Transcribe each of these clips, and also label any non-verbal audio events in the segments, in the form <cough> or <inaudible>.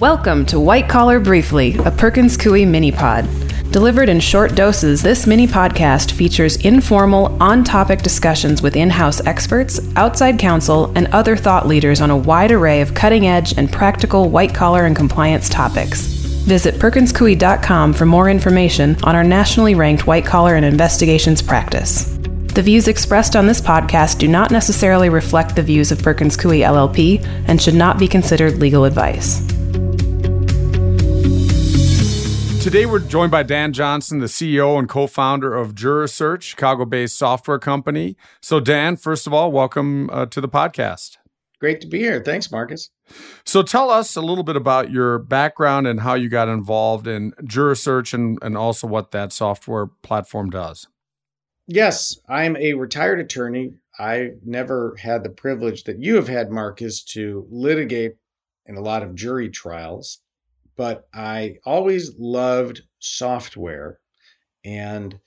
Welcome to White Collar Briefly, a Perkins Coie mini pod. Delivered in short doses, this mini podcast features informal, on topic discussions with in house experts, outside counsel, and other thought leaders on a wide array of cutting edge and practical white collar and compliance topics. Visit perkinscoie.com for more information on our nationally ranked white collar and investigations practice. The views expressed on this podcast do not necessarily reflect the views of Perkins Coie LLP and should not be considered legal advice. Today, we're joined by Dan Johnson, the CEO and co founder of JuraSearch, Chicago based software company. So, Dan, first of all, welcome uh, to the podcast. Great to be here. Thanks, Marcus. So, tell us a little bit about your background and how you got involved in JuraSearch and, and also what that software platform does. Yes, I'm a retired attorney. I never had the privilege that you have had, Marcus, to litigate in a lot of jury trials but I always loved software and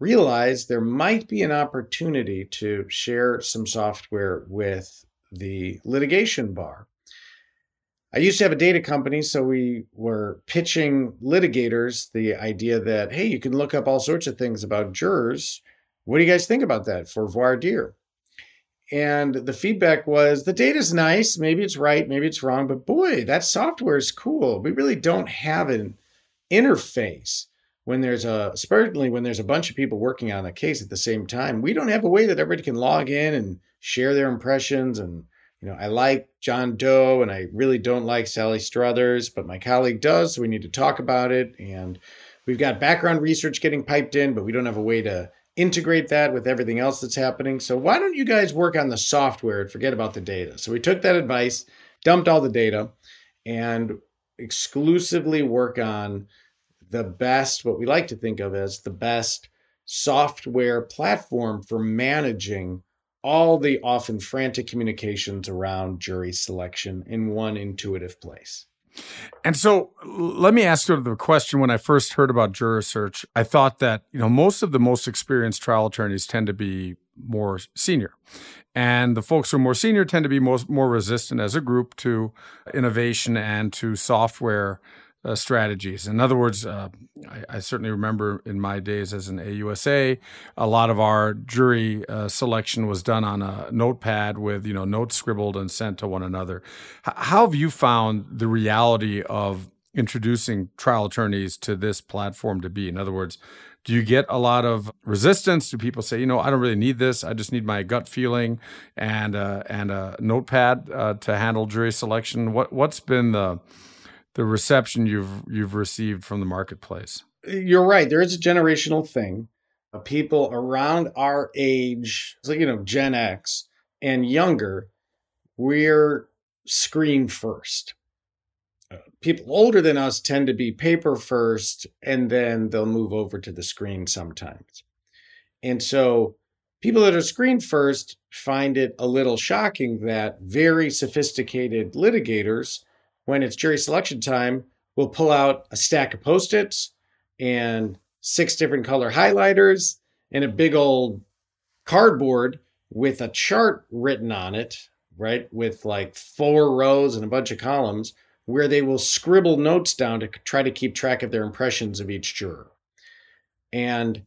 realized there might be an opportunity to share some software with the litigation bar. I used to have a data company, so we were pitching litigators the idea that, hey, you can look up all sorts of things about jurors. What do you guys think about that for voir dire? And the feedback was the data's nice. Maybe it's right, maybe it's wrong, but boy, that software is cool. We really don't have an interface when there's a, certainly when there's a bunch of people working on a case at the same time. We don't have a way that everybody can log in and share their impressions. And, you know, I like John Doe and I really don't like Sally Struthers, but my colleague does. So we need to talk about it. And we've got background research getting piped in, but we don't have a way to integrate that with everything else that's happening. So why don't you guys work on the software and forget about the data? So we took that advice, dumped all the data, and exclusively work on the best, what we like to think of as the best software platform for managing all the often frantic communications around jury selection in one intuitive place. And so let me ask you the question when I first heard about JuraSearch, I thought that, you know, most of the most experienced trial attorneys tend to be more senior. And the folks who are more senior tend to be most, more resistant as a group to innovation and to software uh, strategies. In other words, uh, I, I, certainly remember in my days as an AUSA, a lot of our jury uh, selection was done on a notepad with you know notes scribbled and sent to one another. H- how have you found the reality of introducing trial attorneys to this platform to be? In other words, do you get a lot of resistance? Do people say, you know, I don't really need this. I just need my gut feeling and uh, and a notepad uh, to handle jury selection? What what's been the the reception you've you've received from the marketplace. You're right. There is a generational thing. People around our age, so you know, Gen X and younger, we're screen first. Uh, people older than us tend to be paper first, and then they'll move over to the screen sometimes. And so, people that are screen first find it a little shocking that very sophisticated litigators when it's jury selection time, we'll pull out a stack of post its and six different color highlighters and a big old cardboard with a chart written on it, right? With like four rows and a bunch of columns where they will scribble notes down to try to keep track of their impressions of each juror. And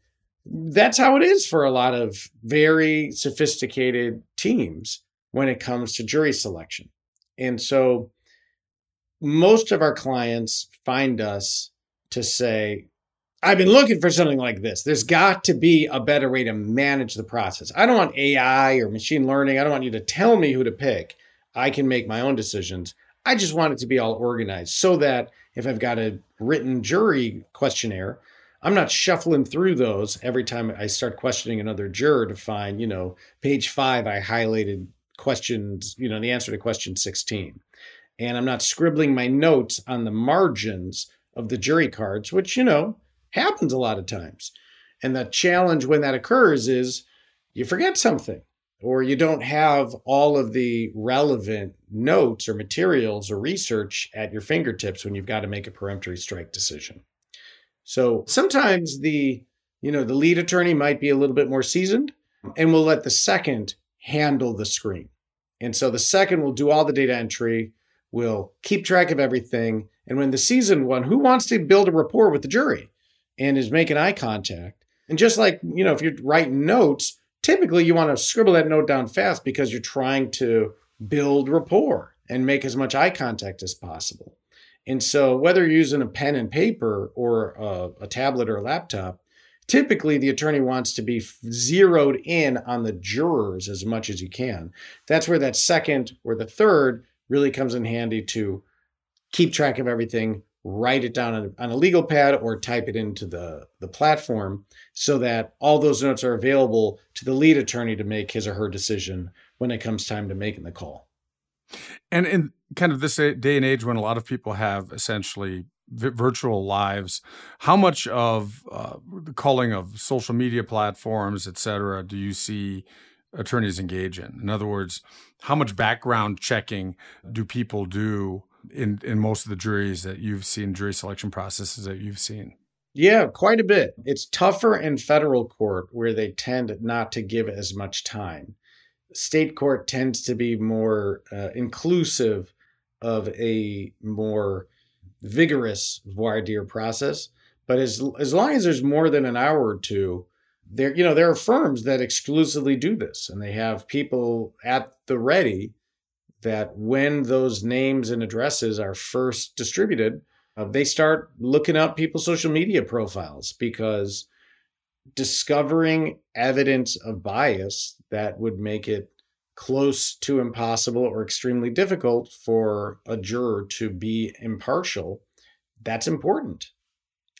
that's how it is for a lot of very sophisticated teams when it comes to jury selection. And so most of our clients find us to say, I've been looking for something like this. There's got to be a better way to manage the process. I don't want AI or machine learning. I don't want you to tell me who to pick. I can make my own decisions. I just want it to be all organized so that if I've got a written jury questionnaire, I'm not shuffling through those every time I start questioning another juror to find, you know, page five, I highlighted questions, you know, the answer to question 16 and I'm not scribbling my notes on the margins of the jury cards, which, you know, happens a lot of times. And the challenge when that occurs is you forget something or you don't have all of the relevant notes or materials or research at your fingertips when you've got to make a peremptory strike decision. So sometimes the you know the lead attorney might be a little bit more seasoned and will let the second handle the screen. And so the second will do all the data entry will keep track of everything. And when the seasoned one, who wants to build a rapport with the jury and is making eye contact, and just like, you know, if you're writing notes, typically you want to scribble that note down fast because you're trying to build rapport and make as much eye contact as possible. And so, whether you're using a pen and paper or a, a tablet or a laptop, typically the attorney wants to be zeroed in on the jurors as much as you can. That's where that second or the third really comes in handy to keep track of everything, write it down on, a legal pad or type it into the, the platform so that all those notes are available to the lead attorney to make his or her decision when it comes time to making the call. And in kind of this day and age when a lot of people have essentially virtual lives, how much of uh, the calling of social media platforms, et cetera, do you see attorneys engage in? In other words, how much background checking do people do in, in most of the juries that you've seen, jury selection processes that you've seen? Yeah, quite a bit. It's tougher in federal court where they tend not to give as much time. State court tends to be more uh, inclusive of a more vigorous voir dire process. But as as long as there's more than an hour or two, there you know there are firms that exclusively do this, and they have people at the ready that when those names and addresses are first distributed, uh, they start looking up people's social media profiles because discovering evidence of bias that would make it close to impossible or extremely difficult for a juror to be impartial, that's important.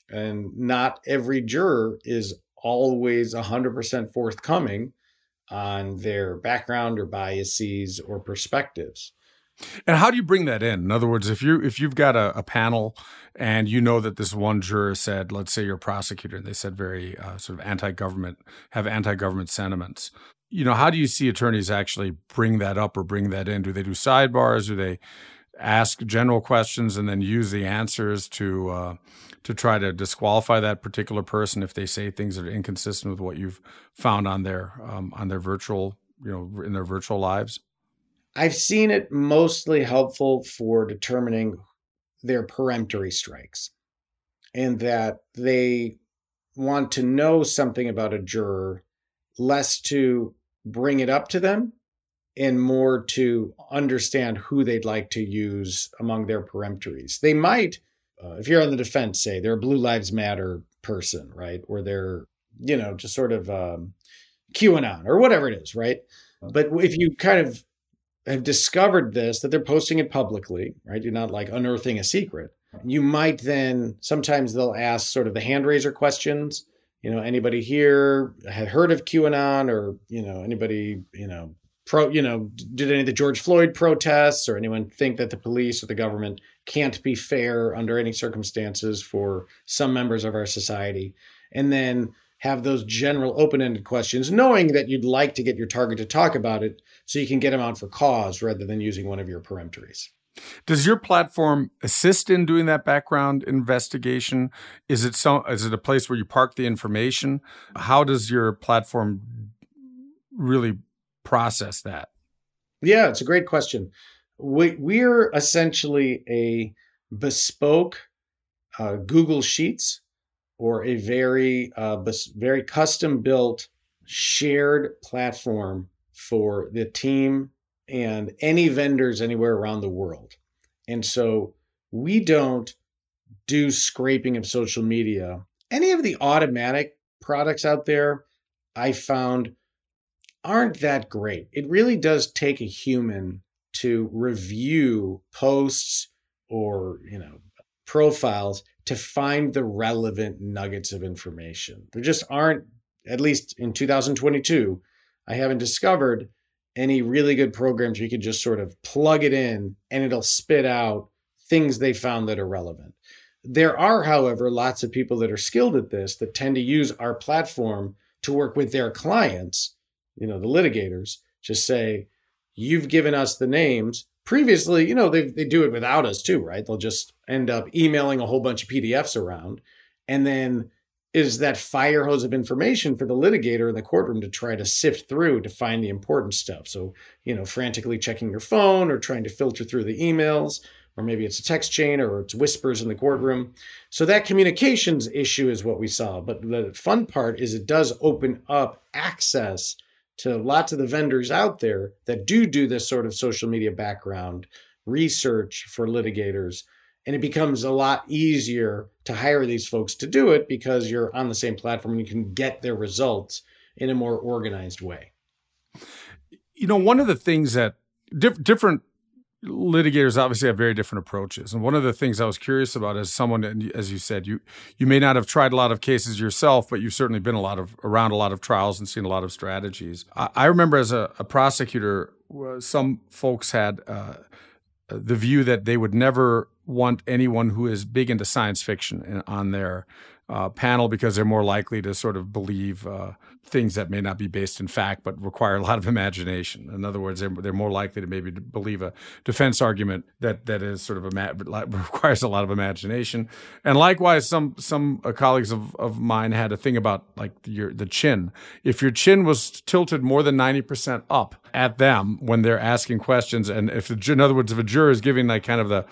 And not every juror is always 100% forthcoming on their background or biases or perspectives. And how do you bring that in? In other words, if you if you've got a, a panel and you know that this one juror said, let's say you're a prosecutor, and they said very uh, sort of anti-government, have anti-government sentiments, you know, how do you see attorneys actually bring that up or bring that in? Do they do sidebars? Do they ask general questions and then use the answers to uh, to try to disqualify that particular person if they say things that are inconsistent with what you've found on their um, on their virtual, you know, in their virtual lives? I've seen it mostly helpful for determining their peremptory strikes, and that they want to know something about a juror less to bring it up to them and more to understand who they'd like to use among their peremptories. They might, uh, if you're on the defense, say they're a Blue Lives Matter person, right? Or they're, you know, just sort of um, QAnon or whatever it is, right? But if you kind of have discovered this, that they're posting it publicly, right? You're not like unearthing a secret. You might then, sometimes they'll ask sort of the hand raiser questions you know anybody here had heard of qanon or you know anybody you know pro you know did any of the george floyd protests or anyone think that the police or the government can't be fair under any circumstances for some members of our society and then have those general open-ended questions knowing that you'd like to get your target to talk about it so you can get them out for cause rather than using one of your peremptories does your platform assist in doing that background investigation? Is it some is it a place where you park the information? How does your platform really process that? Yeah, it's a great question. We we're essentially a bespoke uh, Google Sheets or a very uh, bes- very custom built shared platform for the team and any vendors anywhere around the world. And so we don't do scraping of social media. Any of the automatic products out there, I found aren't that great. It really does take a human to review posts or, you know, profiles to find the relevant nuggets of information. There just aren't, at least in 2022, I haven't discovered any really good programs where you can just sort of plug it in and it'll spit out things they found that are relevant. There are, however, lots of people that are skilled at this that tend to use our platform to work with their clients, you know, the litigators, just say, you've given us the names. Previously, you know, they, they do it without us too, right? They'll just end up emailing a whole bunch of PDFs around. And then is that fire hose of information for the litigator in the courtroom to try to sift through to find the important stuff. So, you know, frantically checking your phone or trying to filter through the emails, or maybe it's a text chain or it's whispers in the courtroom. So that communications issue is what we saw. But the fun part is it does open up access to lots of the vendors out there that do do this sort of social media background research for litigators and it becomes a lot easier to hire these folks to do it because you're on the same platform and you can get their results in a more organized way. You know, one of the things that diff- different litigators obviously have very different approaches. And one of the things i was curious about is someone as you said you you may not have tried a lot of cases yourself but you've certainly been a lot of around a lot of trials and seen a lot of strategies. I, I remember as a, a, prosecutor uh, some folks had uh, uh, the view that they would never want anyone who is big into science fiction uh, on their uh, panel because they're more likely to sort of believe uh, things that may not be based in fact but require a lot of <laughs> imagination. In other words, they're, they're more likely to maybe believe a defense argument that that is sort of a <laughs> requires a lot of imagination. And likewise, some some uh, colleagues of, of mine had a thing about like your the chin. If your chin was tilted more than ninety percent up at them when they're asking questions, and if the, in other words, if a juror is giving like kind of the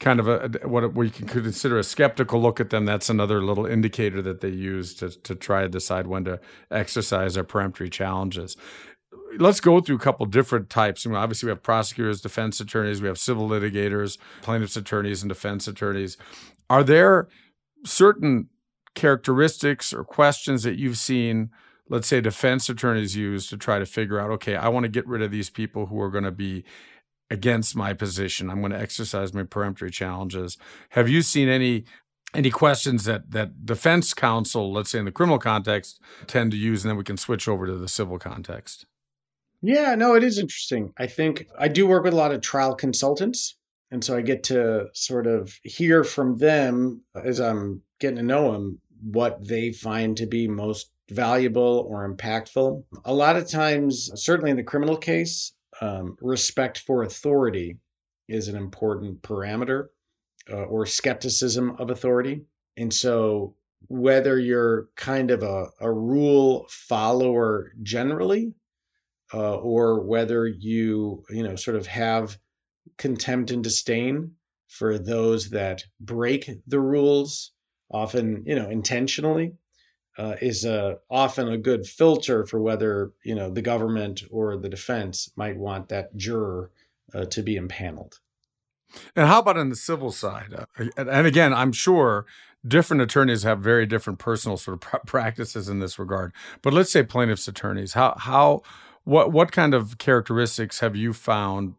kind of a what we can consider a skeptical look at them. That's another little indicator that they use to to try to decide when to exercise their peremptory challenges. Let's go through a couple different types. Obviously, we have prosecutors, defense attorneys, we have civil litigators, plaintiffs' attorneys, and defense attorneys. Are there certain characteristics or questions that you've seen? let's say defense attorneys use to try to figure out okay i want to get rid of these people who are going to be against my position. I'm going to exercise my peremptory challenges. Have you seen any any questions that that defense counsel, let's say in the criminal context, tend to use, and then we can switch over to the civil context? Yeah, no, it is interesting. I think I do work with a lot of trial consultants. And so I get to sort of hear from them as I'm getting to know them what they find to be most valuable or impactful. A lot of times, certainly in the criminal case, um, respect for authority is an important parameter uh, or skepticism of authority. And so, whether you're kind of a, a rule follower generally, uh, or whether you, you know, sort of have contempt and disdain for those that break the rules, often, you know, intentionally, uh, is a, often a good filter for whether you know the government or the defense might want that juror uh, to be impaneled. And how about on the civil side? Uh, and again, I'm sure different attorneys have very different personal sort of practices in this regard. But let's say plaintiffs' attorneys, how how what what kind of characteristics have you found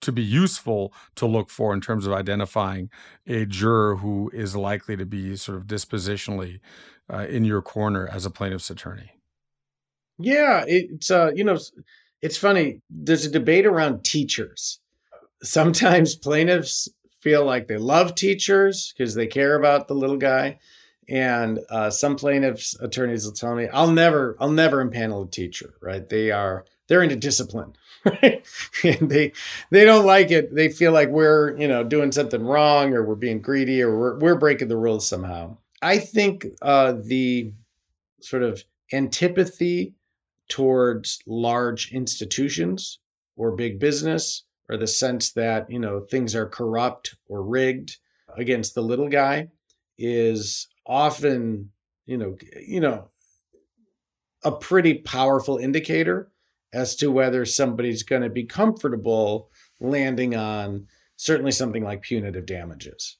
to be useful to look for in terms of identifying a juror who is likely to be sort of dispositionally uh, in your corner as a plaintiff's attorney? Yeah, it's uh, you know, it's funny. There's a debate around teachers. Sometimes plaintiffs feel like they love teachers because they care about the little guy, and uh, some plaintiffs attorneys will tell me, "I'll never, I'll never impanel a teacher." Right? They are they're into discipline, <laughs> right? and they they don't like it. They feel like we're you know doing something wrong or we're being greedy or we're we're breaking the rules somehow. I think uh, the sort of antipathy towards large institutions or big business, or the sense that you know things are corrupt or rigged against the little guy, is often you know you know a pretty powerful indicator as to whether somebody's going to be comfortable landing on certainly something like punitive damages.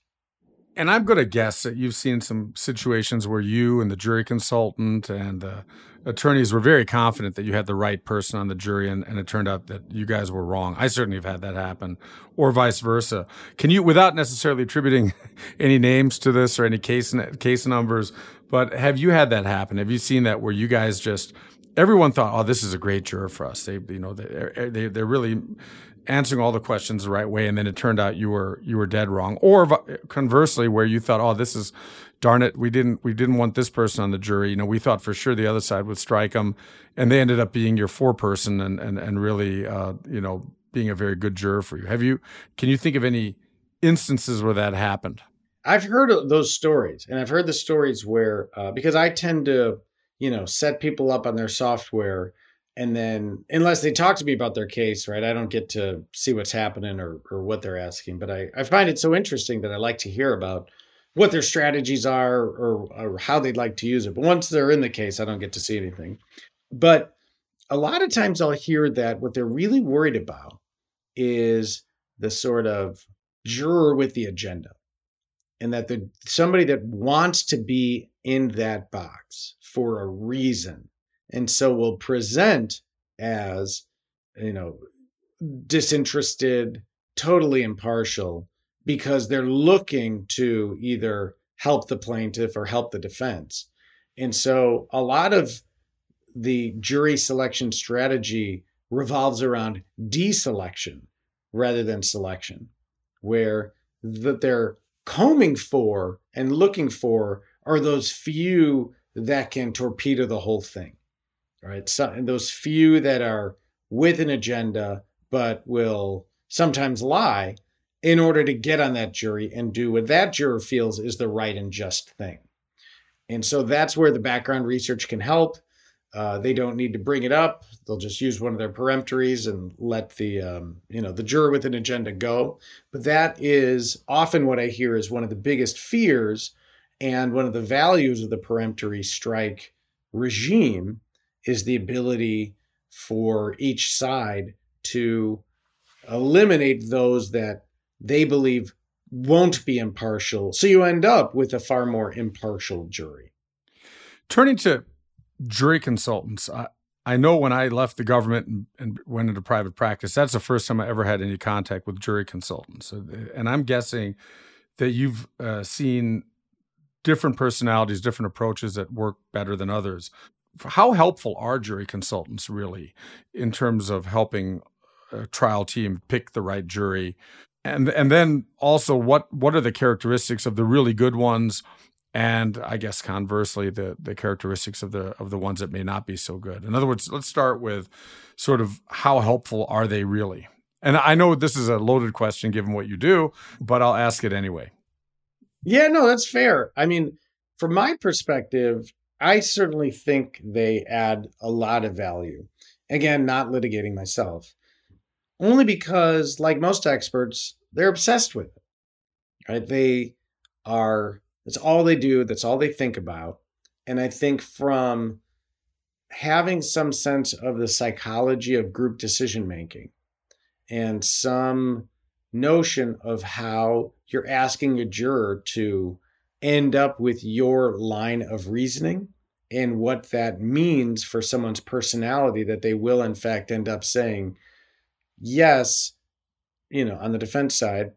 And I'm going to guess that you've seen some situations where you and the jury consultant and the attorneys were very confident that you had the right person on the jury, and, and it turned out that you guys were wrong. I certainly have had that happen, or vice versa. Can you, without necessarily attributing <laughs> any names to this or any case case numbers, but have you had that happen? Have you seen that where you guys just everyone thought, oh, this is a great juror for us. They, you know, they, they they're really answering all the questions the right way, and then it turned out you were you were dead wrong. Or conversely, where you thought, "Oh, this is darn it, we didn't we didn't want this person on the jury." You know, we thought for sure the other side would strike them, and they ended up being your four person and and and really, uh, you know, being a very good juror for you. Have you? Can you think of any instances where that happened? I've heard those stories, and I've heard the stories where uh, because I tend to, you know, set people up on their software, and then unless they talk to me about their case, right, I don't get to see what's happening or or what they're asking. But I I find it so interesting that I like to hear about what their strategies are or, or how they'd like to use it. But once they're in the case, I don't get to see anything. But a lot of times I'll hear that what they're really worried about is the sort of juror with the agenda and that the somebody that wants to be in that box for a reason and so will present as you know disinterested totally impartial because they're looking to either help the plaintiff or help the defense. And so a lot of the jury selection strategy revolves around deselection rather than selection where that they're combing for and looking for are those few that can torpedo the whole thing, right? So, those few that are with an agenda, but will sometimes lie in order to get on that jury and do what that juror feels is the right and just thing. And so that's where the background research can help. Uh, they don't need to bring it up. They'll just use one of their peremptories and let the um, you know the juror with an agenda go. But that is often what I hear is one of the biggest fears and one of the values of the peremptory strike regime is the ability for each side to eliminate those that they believe won't be impartial. So you end up with a far more impartial jury. Turning to jury consultants. I, I know when I left the government and, and, went into private practice, that's the first time I ever had any contact with jury consultants. And I'm guessing that you've uh, seen different personalities, different approaches that work better than others. How helpful are jury consultants really in terms of helping a trial team pick the right jury? And and then also what what are the characteristics of the really good ones and I guess conversely the the characteristics of the of the ones that may not be so good. In other words, let's start with sort of how helpful are they really? And I know this is a loaded question given what you do, but I'll ask it anyway. Yeah, no, that's fair. I mean, from my perspective, I certainly think they add a lot of value. Again, not litigating myself. Only because like most experts, they're obsessed with it. Right? They are that's all they do, that's all they think about. And I think from having some sense of the psychology of group decision making and some notion of how you're asking a juror to end up with your line of reasoning and what that means for someone's personality that they will in fact end up saying yes you know on the defense side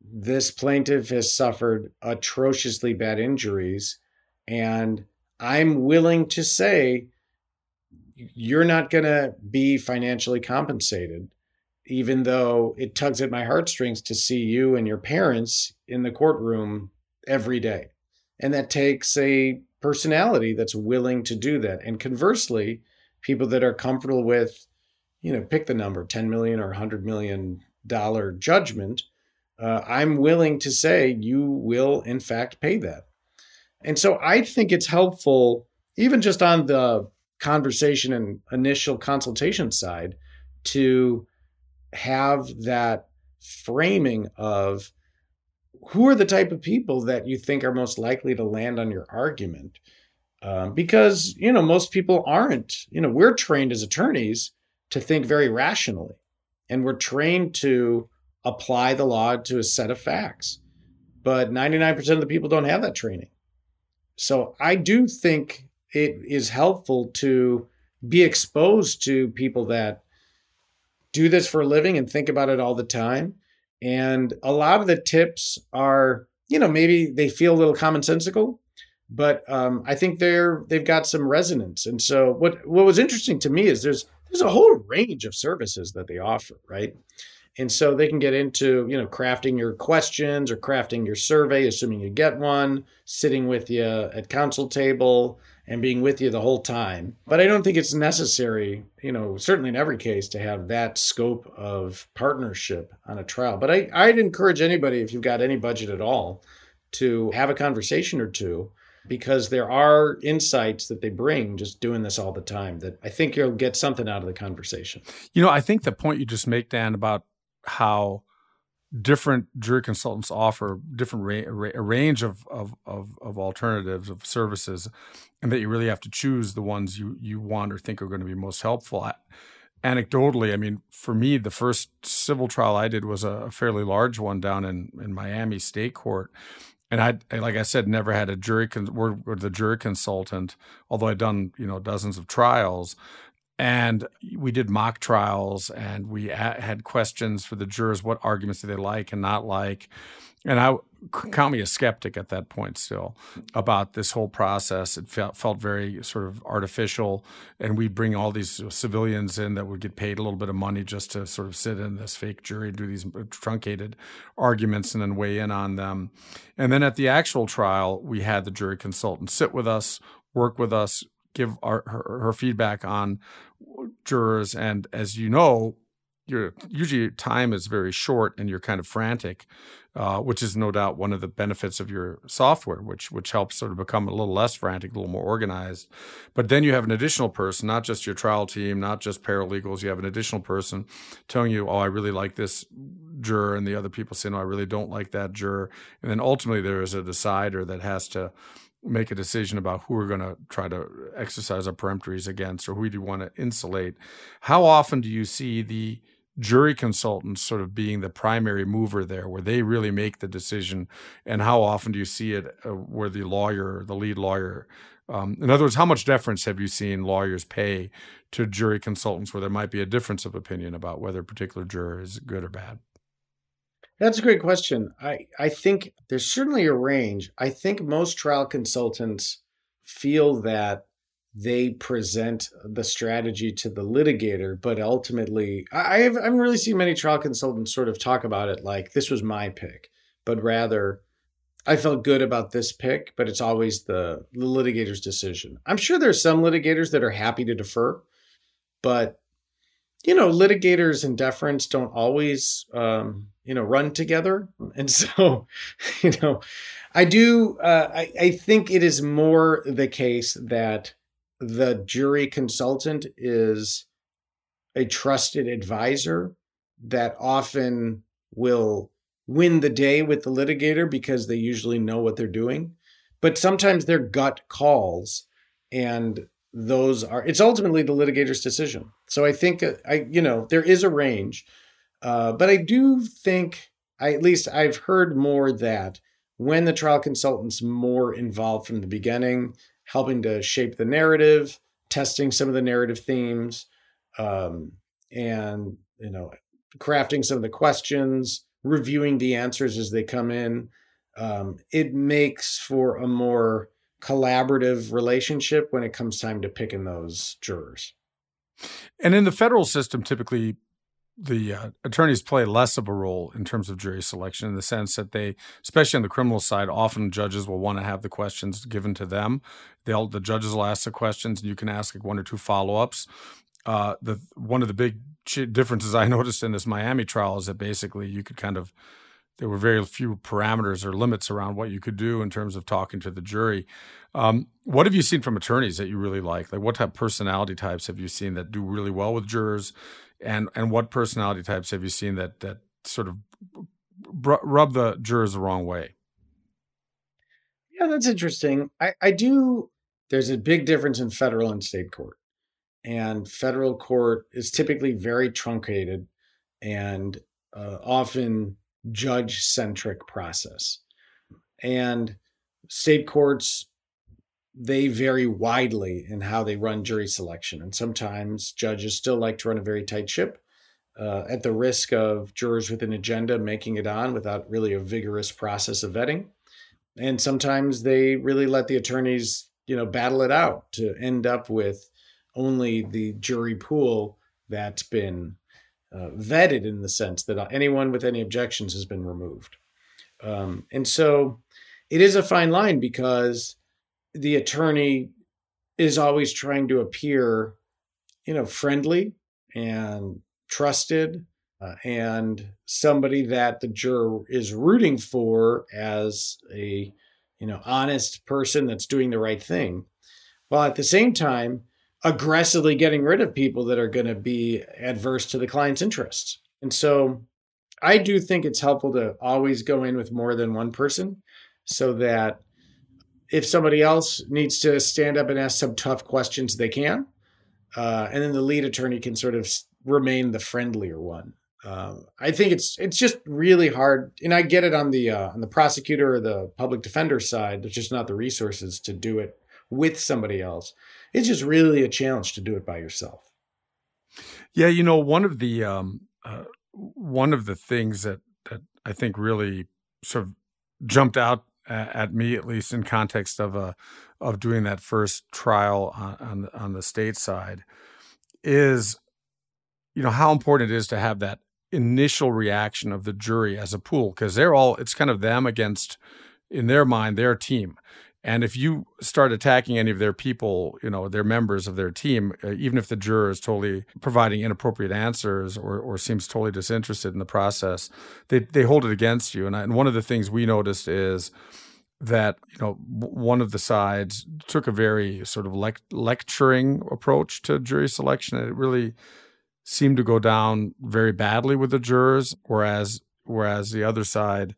this plaintiff has suffered atrociously bad injuries and i'm willing to say you're not going to be financially compensated even though it tugs at my heartstrings to see you and your parents in the courtroom every day and that takes a personality that's willing to do that and conversely people that are comfortable with you know pick the number 10 million or 100 million dollar judgment uh, I'm willing to say you will, in fact, pay that. And so I think it's helpful, even just on the conversation and initial consultation side, to have that framing of who are the type of people that you think are most likely to land on your argument. Um, because, you know, most people aren't. You know, we're trained as attorneys to think very rationally, and we're trained to apply the law to a set of facts. But 99% of the people don't have that training. So I do think it is helpful to be exposed to people that do this for a living and think about it all the time. And a lot of the tips are, you know, maybe they feel a little commonsensical, but um, I think they're they've got some resonance. And so what what was interesting to me is there's there's a whole range of services that they offer, right? And so they can get into, you know, crafting your questions or crafting your survey, assuming you get one, sitting with you at counsel table and being with you the whole time. But I don't think it's necessary, you know, certainly in every case to have that scope of partnership on a trial. But I, I'd encourage anybody, if you've got any budget at all, to have a conversation or two because there are insights that they bring just doing this all the time that I think you'll get something out of the conversation. You know, I think the point you just make, Dan, about how different jury consultants offer different ra- a range of, of, of, of, alternatives of services and that you really have to choose the ones you, you want or think are going to be most helpful. I, anecdotally, I mean, for me, the first civil trial I did was a fairly large one down in, in Miami State Court and I, like I said, never had a jury con- or, the jury consultant, although I'd done you know dozens of trials, and we did mock trials, and we had questions for the jurors: what arguments do they like and not like, and I count me a skeptic at that point still about this whole process. It felt felt very sort of artificial, and we bring all these civilians in that would get paid a little bit of money just to sort of sit in this fake jury and do these truncated arguments and then weigh in on them. And then at the actual trial, we had the jury consultant sit with us, work with us, give our, her, her feedback on jurors, and as you know, your usually time is very short and you're kind of frantic, uh, which is no doubt one of the benefits of your software, which which helps sort of become a little less frantic, a little more organized. But then you have an additional person, not just your trial team, not just paralegals. You have an additional person telling you, "Oh, I really like this juror," and the other people say, "No, I really don't like that juror." And then ultimately there is a decider that has to make a decision about who we're going to try to exercise our peremptories against or who do you want to insulate. How often do you see the jury consultants sort of being the primary mover there, where they really make the decision? And how often do you see it uh, where the lawyer, the lead lawyer, um, in other words, how much deference have you seen lawyers pay to jury consultants where there might be a difference of opinion about whether a particular juror is good or bad? That's a great question. I, I think there's certainly a range. I think most trial consultants feel that they present the strategy to the litigator, but ultimately, I, have, I haven't really seen many trial consultants sort of talk about it like this was my pick, but rather I felt good about this pick, but it's always the, the litigator's decision. I'm sure there's some litigators that are happy to defer, but you know, litigators and deference don't always, um, you know, run together. And so, <laughs> you know, I do, uh, I, I think it is more the case that the jury consultant is a trusted advisor that often will win the day with the litigator because they usually know what they're doing. But sometimes their gut calls and those are it's ultimately the litigator's decision. So I think uh, I you know there is a range, uh, but I do think I at least I've heard more that when the trial consultant's more involved from the beginning, helping to shape the narrative, testing some of the narrative themes, um, and you know, crafting some of the questions, reviewing the answers as they come in. Um, it makes for a more collaborative relationship when it comes time to picking those jurors. And in the federal system, typically the uh, attorneys play less of a role in terms of jury selection in the sense that they, especially on the criminal side, often judges will want to have the questions given to them. They'll the judges will ask the questions, and you can ask like one or two follow ups. Uh, the one of the big differences I <laughs> noticed in this Miami trial is that basically you could kind of there were very few parameters or limits around what you could do in terms of talking to the jury. Um, what have you seen from attorneys that you really like? Like, what type of personality types have you seen that do really well with jurors, and and what personality types have you seen that that sort of rub the jurors the wrong way? Yeah, that's interesting. I, I do. There's a big difference in federal and state court, and federal court is typically very truncated and uh, often judge centric process. And state courts, they vary widely in how they run jury selection. And sometimes judges still like to run a very tight ship uh, at the risk of jurors with an agenda making it on without really a vigorous process of vetting. And sometimes they really let the attorneys, you know, battle it out to end up with only the jury pool that's been uh, vetted in the sense that anyone with any objections has been removed. Um, and so it is a fine line because the attorney is always trying to appear, you know, friendly and trusted uh, and somebody that the juror is rooting for as a you know honest person that's doing the right thing while at the same time aggressively getting rid of people that are going to be adverse to the client's interests. And so i do think it's helpful to always go in with more than one person so that if somebody else needs to stand up and ask some tough questions they can uh, and then the lead attorney can sort of remain the friendlier one um, I think it's it's just really hard, and I get it on the uh, on the prosecutor or the public defender side. There's just not the resources to do it with somebody else. It's just really a challenge to do it by yourself. Yeah, you know, one of the um, uh, one of the things that that I think really sort of jumped out at me, at least in context of a of doing that first trial on on the, on the state side, is you know how important it is to have that initial reaction of the jury as a pool because they're all it's kind of them against in their mind their team and if you start attacking any of their people you know their members of their team uh, even if the juror is totally providing inappropriate answers or, or seems totally disinterested in the process they, they hold it against you. And, I, and one of the things we noticed is that you know one of the sides took a very sort of lect- lecturing approach to jury selection and it really seemed to go down very badly with the jurors, whereas whereas the other side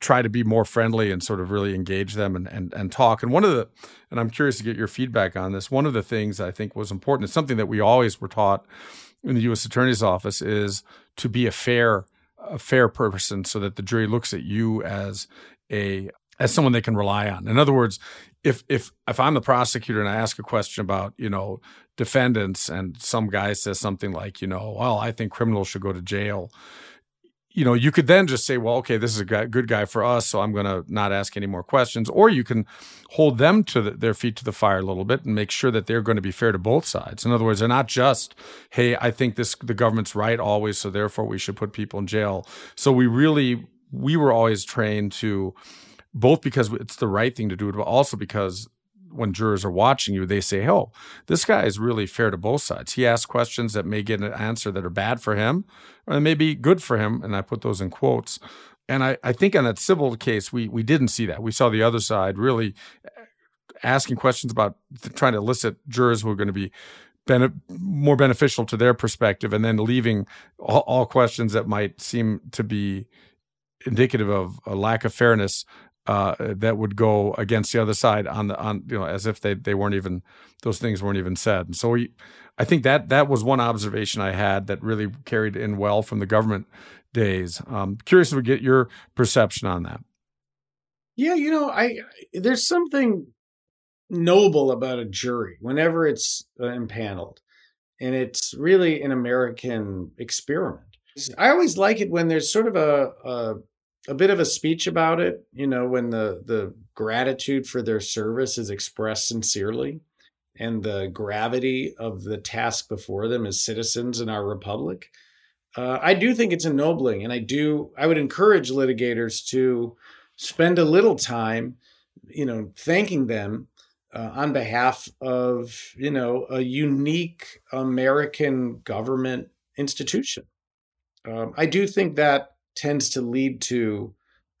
try to be more friendly and sort of really engage them and, and, and talk. And one of the, and I'm curious to get your feedback on this, one of the things I think was important, it's something that we always were taught in the U.S. Attorney's Office is to be a fair, a fair person so that the jury looks at you as a, as someone they can rely on. In other words, if if if I'm the prosecutor and I ask a question about you know defendants and some guy says something like you know well I think criminals should go to jail, you know you could then just say well okay this is a good guy for us so I'm going to not ask any more questions or you can hold them to the, their feet to the fire a little bit and make sure that they're going to be fair to both sides. In other words, they're not just hey I think this the government's right always so therefore we should put people in jail. So we really we were always trained to both because it's the right thing to do, but also because when jurors are watching you, they say, "Oh, this guy is really fair to both sides. He asks questions that may get an answer that are bad for him, or they may be good for him." And I put those in quotes. And I, I think on that civil case, we we didn't see that. We saw the other side really eh, asking questions about trying to elicit jurors who are going to be more beneficial to their perspective, and then leaving all, all questions that might seem to be indicative of a lack of fairness uh, that would go against the other side on the on you know as if they they weren't even those things weren't even said. And so we, I think that that was one observation I had that really carried in well from the government days. Um, curious to get your perception on that. Yeah, you know, I there's something noble about a jury whenever it's uh, impaneled, and it's really an American experiment. I always like it when there's sort of a, a a bit of a speech about it, you know, when the the gratitude for their service is expressed sincerely and the gravity of the task before them as citizens in our republic. Uh, I do think it's ennobling, and I do. I would encourage litigators to spend a little time, you know, thanking them uh, on behalf of you know a unique American government institution. Um, I do think that tends to lead to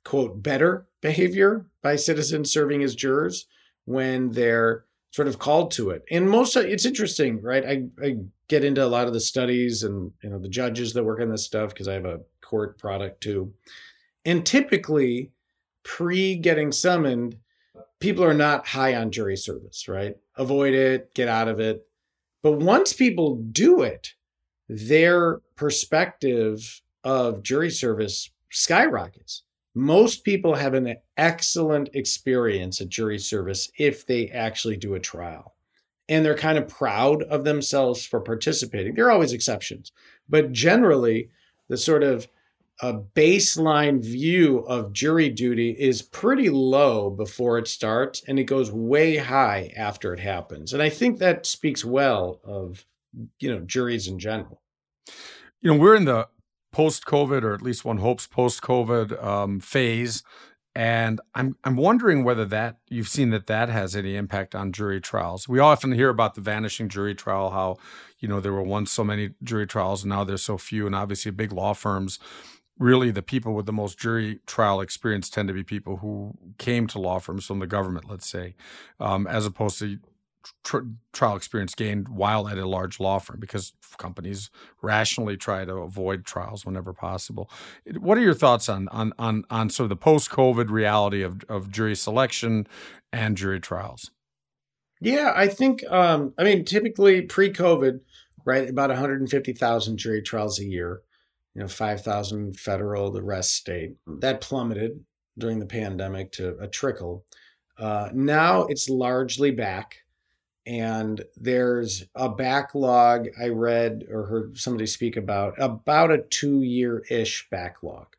quote better behavior by citizens serving as jurors when they're sort of called to it. And most of, it's interesting, right? I, I get into a lot of the studies and you know the judges that work on this stuff because I have a court product too. And typically, pre getting summoned, people are not high on jury service, right? Avoid it, get out of it. But once people do it, their perspective of jury service skyrockets. Most people have an excellent experience at jury service if they actually do a trial. And they're kind of proud of themselves for participating. There are always exceptions, but generally, the sort of a baseline view of jury duty is pretty low before it starts and it goes way high after it happens. And I think that speaks well of, you know, juries in general. You know, we're in the post COVID, or at least one hopes post COVID um, phase And I'm I'm wondering whether that you've seen that that has any impact on jury trials. We often hear about the vanishing jury trial, how you know there were once so many jury trials and now there's so few, and obviously big law firms really the people with the most jury trial experience tend to be people who came to law firms from the government, let's say, um, as opposed to tr- trial experience gained while at a large law firm because companies rationally try to avoid trials whenever possible. What are your thoughts on on on, on sort of the post COVID reality of, of jury selection and jury trials? Yeah, I think um, I mean typically pre COVID, right, about 150,000 jury trials a year you know, 5,000 federal, the rest state. That plummeted during the pandemic to a trickle. Uh, now it's largely back. And there's a backlog I read or heard somebody speak about, about a two year ish backlog.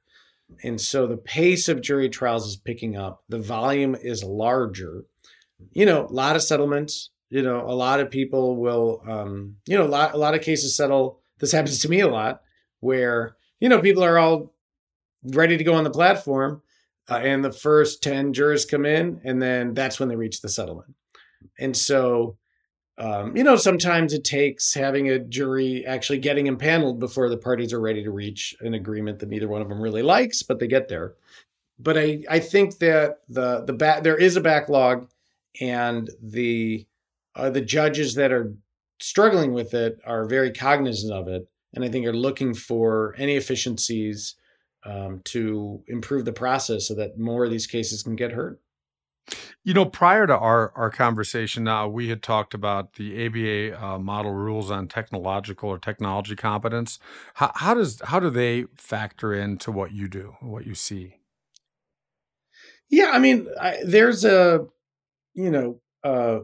And so the pace of jury trials is picking up, the volume is larger. You know, a lot of settlements, you know, a lot of people will, um, you know, a lot, a lot of cases settle. This happens to me a lot where you know people are all ready to go on the platform uh, and the first 10 jurors come in and then that's when they reach the settlement and so um, you know sometimes it takes having a jury actually getting impaneled before the parties are ready to reach an agreement that neither one of them really likes but they get there but i i think that the the back there is a backlog and the uh, the judges that are struggling with it are very cognizant of it and I think are looking for any efficiencies um, to improve the process so that more of these cases can get heard. You know, prior to our, our conversation now, we had talked about the ABA uh, model rules on technological or technology competence. How, how does how do they factor into what you do, what you see? Yeah, I mean, I, there's a you know uh,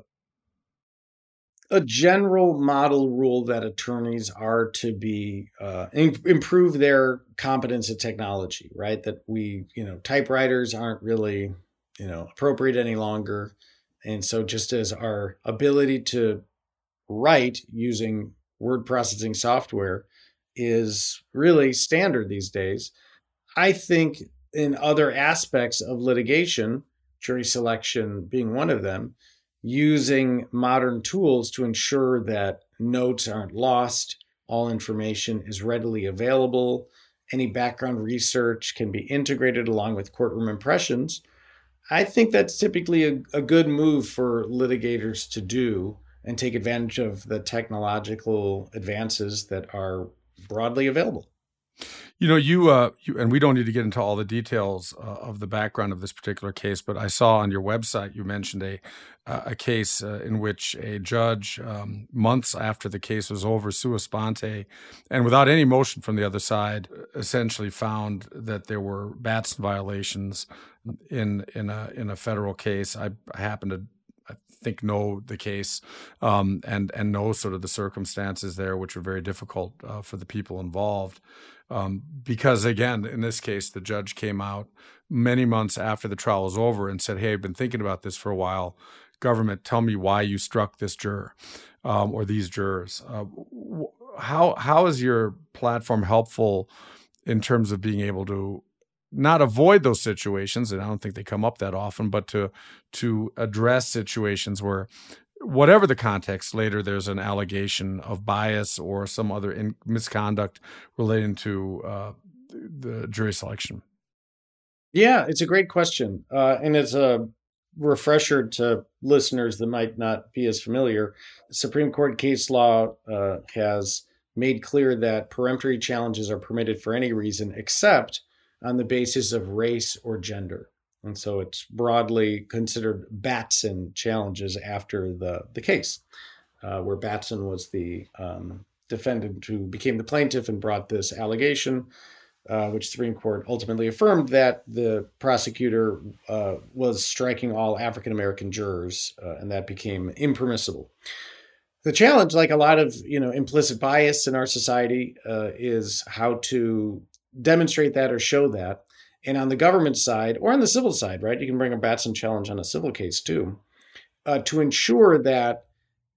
a general model rule that attorneys are to be uh, in, improve their competence at technology, right? That we, you know, typewriters aren't really, you know, appropriate any longer, and so just as our ability to write using word processing software is really standard these days, I think in other aspects of litigation, jury selection being one of them using modern tools to ensure that notes aren't lost, all information is readily available, any background research can be integrated along with courtroom impressions. I think that's typically a, a good move for litigators to do and take advantage of the technological advances that are broadly available. You know, you, uh, you, and we don't need to get into all the details uh, of the background of this particular case, but I saw on your website you mentioned a uh, a case uh, in which a judge, um, months after the case was over, sua sponte, and without any motion from the other side, essentially found that there were Batson violations in in a in a federal case. I, happen to think know the case um, and and know sort of the circumstances there, which were very difficult uh, for the people involved. Um, because again, in this case, the judge came out many months after the trial was over and said, "Hey, I've been thinking about this for a while. Government, tell me why you struck this juror um, or these jurors. Uh, how how is your platform helpful in terms of being able to not avoid those situations and i don't think they come up that often but to to address situations where whatever the context later there's an allegation of bias or some other in, misconduct relating to uh, the jury selection. Yeah it's a great question uh, and it's a refresher to listeners that might not be as familiar. Supreme court case law uh, has made clear that peremptory challenges are permitted for any reason except on the basis of race or gender and so it's broadly considered Batson challenges after the, the case, uh, where Batson was the um, defendant who became the plaintiff and brought this allegation, uh, which Supreme Court ultimately affirmed that the prosecutor uh, was striking all African American jurors, uh, and that became impermissible. The challenge, like a lot of you know implicit bias in our society, uh, is how to demonstrate that or show that and on the government side or on the civil side, right? You can bring a Batson challenge on a civil case too, uh, to ensure that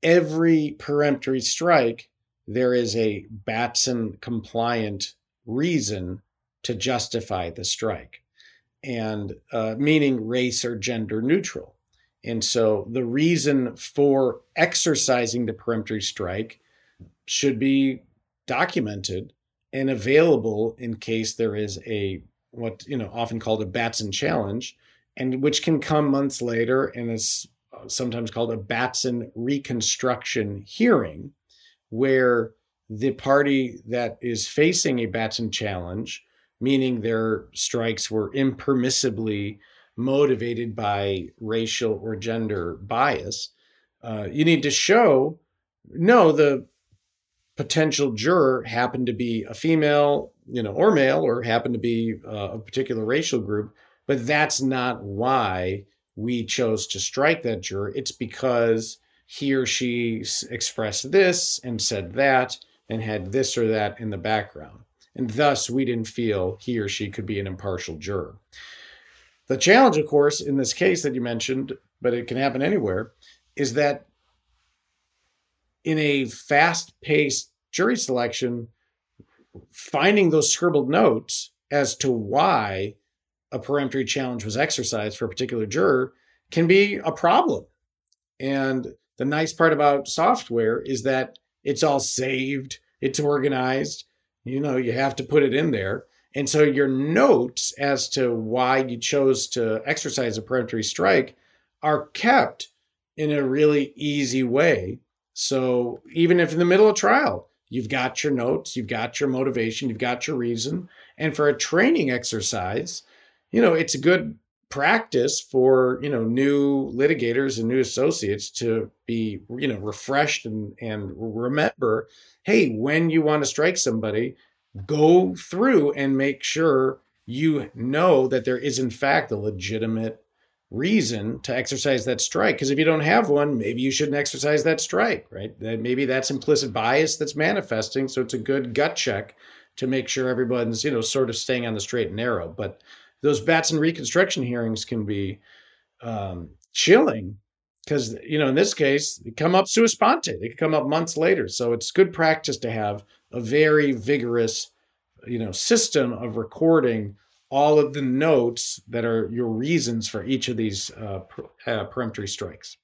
every peremptory strike, there is a Batson compliant reason to justify the strike. and uh, meaning race or gender neutral. And so the reason for exercising the peremptory strike should be documented and available in case there is a what you know often called a Batson challenge, and which can come months later and is sometimes called a Batson reconstruction hearing, where the party that is facing a Batson challenge, meaning their strikes were impermissibly motivated by racial or gender bias, uh, you need to show no, the potential juror happened to be a female, you know, or male, or happened to be uh, a particular racial group, but that's not why we chose to strike that juror. It's because he or she expressed this and said that and had this or that in the background. And thus, we didn't feel he or she could be an impartial juror. The challenge, of course, in this case that you mentioned, but it can happen anywhere, is that in a fast paced jury selection, finding those scribbled notes as to why a peremptory challenge was exercised for a particular juror can be a problem. And the nice part about software is that it's all saved, it's organized. You know, you have to put it in there. And so your notes as to why you chose to exercise a peremptory strike are kept in a really easy way. So even if in the middle of trial, you've got your notes, you've got your motivation, you've got your reason. And for a training exercise, you know, it's a good practice for, you know, new litigators and new associates to be, you know, refreshed and, and remember, hey, when you want to strike somebody, go through and make sure you know that there is in fact a legitimate reason to exercise that strike because if you don't have one maybe you shouldn't exercise that strike right? That maybe that's implicit bias that's manifesting so it's a good gut check to make sure everyone's you know sort of staying on the straight and narrow. But those Batson reconstruction hearings can be um, chilling because you know in this case they come up sua sponte they could come up months later. So it's good practice to have a very vigorous you know system of recording all of the notes that are your reasons for each of these uh, per, uh, peremptory strikes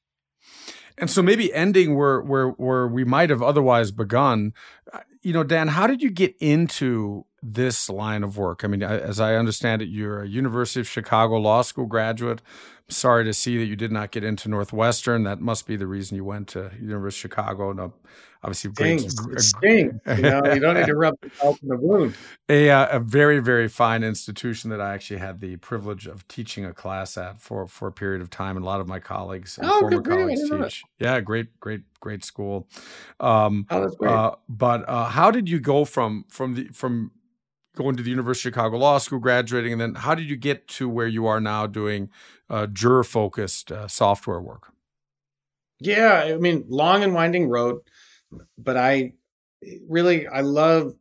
and so maybe ending where where where we might have otherwise begun uh, you know dan how did you get into this line of work? I mean, as I understand it, you're a University of Chicago Law School graduate. Sorry to see that you did not get into Northwestern. That must be the reason you went to University of Chicago. No, obviously, great. Stings. You know, you don't need to rub salt in the wound. <laughs> A, uh, a very, very fine institution that I actually had the privilege of teaching a class at for for a period of time, and a lot of my colleagues and oh, former colleagues teach. Yeah, great, great, great school. Um, oh, that's great. Uh, but uh, how did you go from from the from going to the University of Chicago Law School, graduating, and then how did you get to where you are now doing uh, juror focused uh, software work? Yeah, I mean, long and winding road, but I really I love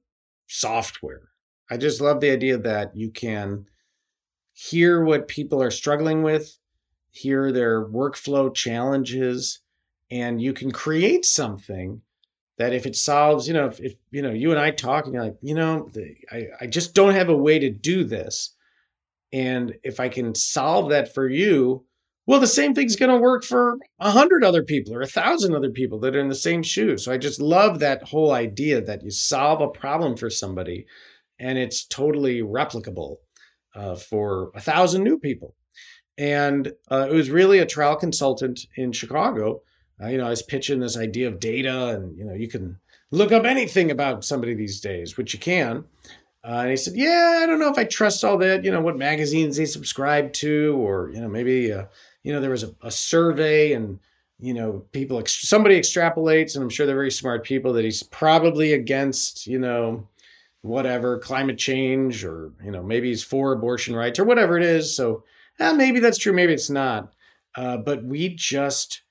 software. I just love the idea that you can hear what people are struggling with, hear their workflow challenges, and you can create something that if it solves, you know, if, if you know, you and I talk, and you're like, you know, the, I, I just don't have a way to do this. And if I can solve that for you, well, the same thing's going to work for a hundred other people or a thousand other people that are in the same shoes. So I just love that whole idea that you solve a problem for somebody and it's totally replicable uh, for a thousand new people. And uh, it was really a trial consultant in Chicago uh, you know, I was pitching this idea of data, and you know, you can look up anything about somebody these days, which you can. Uh, and he said, "Yeah, I don't know if I trust all that. You know, what magazines they subscribe to, or you know, maybe uh, you know, there was a, a survey, and you know, people ex- somebody extrapolates, and I'm sure they're very smart people that he's probably against, you know, whatever climate change, or you know, maybe he's for abortion rights, or whatever it is. So eh, maybe that's true, maybe it's not. Uh, but we just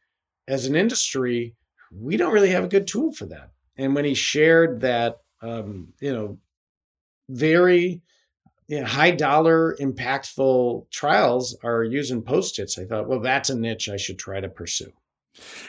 as an industry, we don't really have a good tool for that. And when he shared that, um, you know, very you know, high dollar, impactful trials are using post its, I thought, well, that's a niche I should try to pursue.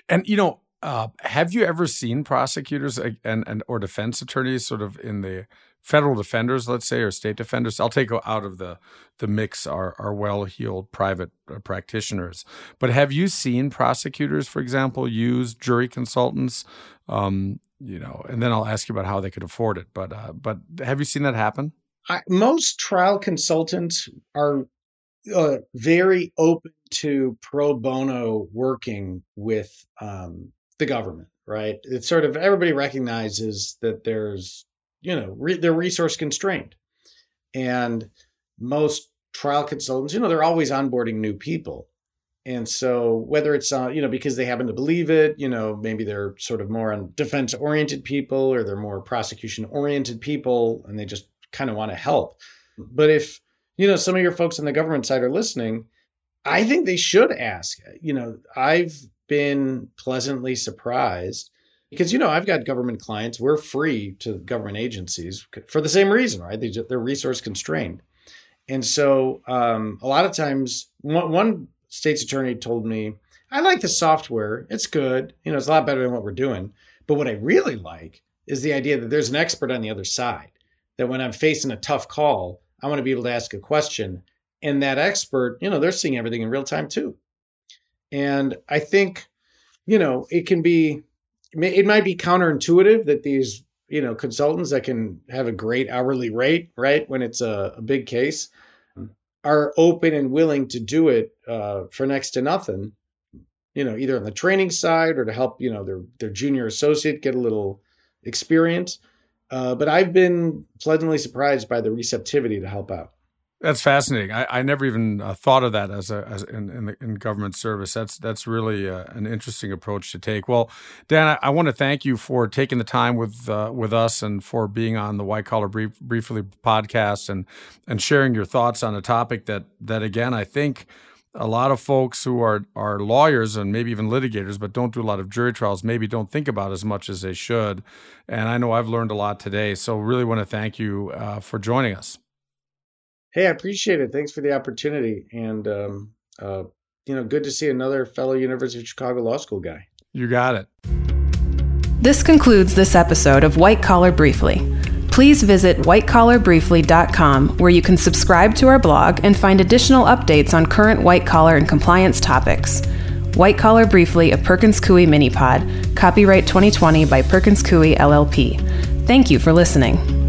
And you know, uh, have you ever seen prosecutors and, and or defense attorneys sort of in the federal defenders, let's say, or state defenders. I'll take out of the the mix our, our well-heeled private uh, practitioners. But have you seen prosecutors, for example, use jury consultants? Um, you know, and then I'll ask you about how they could afford it. But uh, but have you seen that happen? I, most trial consultants are uh, very open to pro bono working with um, the government, right? It's sort of everybody recognizes that there's, you know, re- they're resource constrained. And most trial consultants, you know, they're always onboarding new people. And so whether it's uh, you know because they happen to believe it, you know, maybe they're sort of more on defense oriented people or they're more prosecution oriented people and they just kind of want to help. But if you know some of your folks on the government side are listening, I think they should ask. You know, I've been pleasantly surprised because you know I've got government clients. We're free to government agencies for the same reason, right? They, they're resource constrained, and so um, a lot of times one, one state's attorney told me, "I like the software. It's good. You know, it's a lot better than what we're doing. But what I really like is the idea that there's an expert on the other side. That when I'm facing a tough call, I want to be able to ask a question and that expert, you know, they're seeing everything in real time too. And I think, you know, it can be, it might be counterintuitive that these, you know, consultants that can have a great hourly rate, right, when it's a, a big case, are open and willing to do it uh, for next to nothing. You know, either on the training side or to help, you know, their their junior associate get a little experience. Uh, but I've been pleasantly surprised by the receptivity to help out. That's fascinating. I, I never even uh, thought of that as a as in in, the, in government service. That's that's really uh, an interesting approach to take. Well, Dan, I, I, want to thank you for taking the time with uh, with us and for being on the White Collar Brief, Briefly podcast and and sharing your thoughts on a topic that that again I think a lot of folks who are are lawyers and maybe even litigators, but don't do a lot of jury trials, maybe don't think about as much as they should. And I know I've learned a lot today. So really want to thank you uh, for joining us. Hey, I appreciate it. Thanks for the opportunity. And, um, uh, you know, good to see another fellow University of Chicago Law School guy. You got it. This concludes this episode of White Collar Briefly. Please visit whitecollarbriefly.com where you can subscribe to our blog and find additional updates on current white collar and compliance topics. White Collar Briefly, a Perkins Coie mini pod, copyright 2020 by Perkins Coie LLP. Thank you for listening.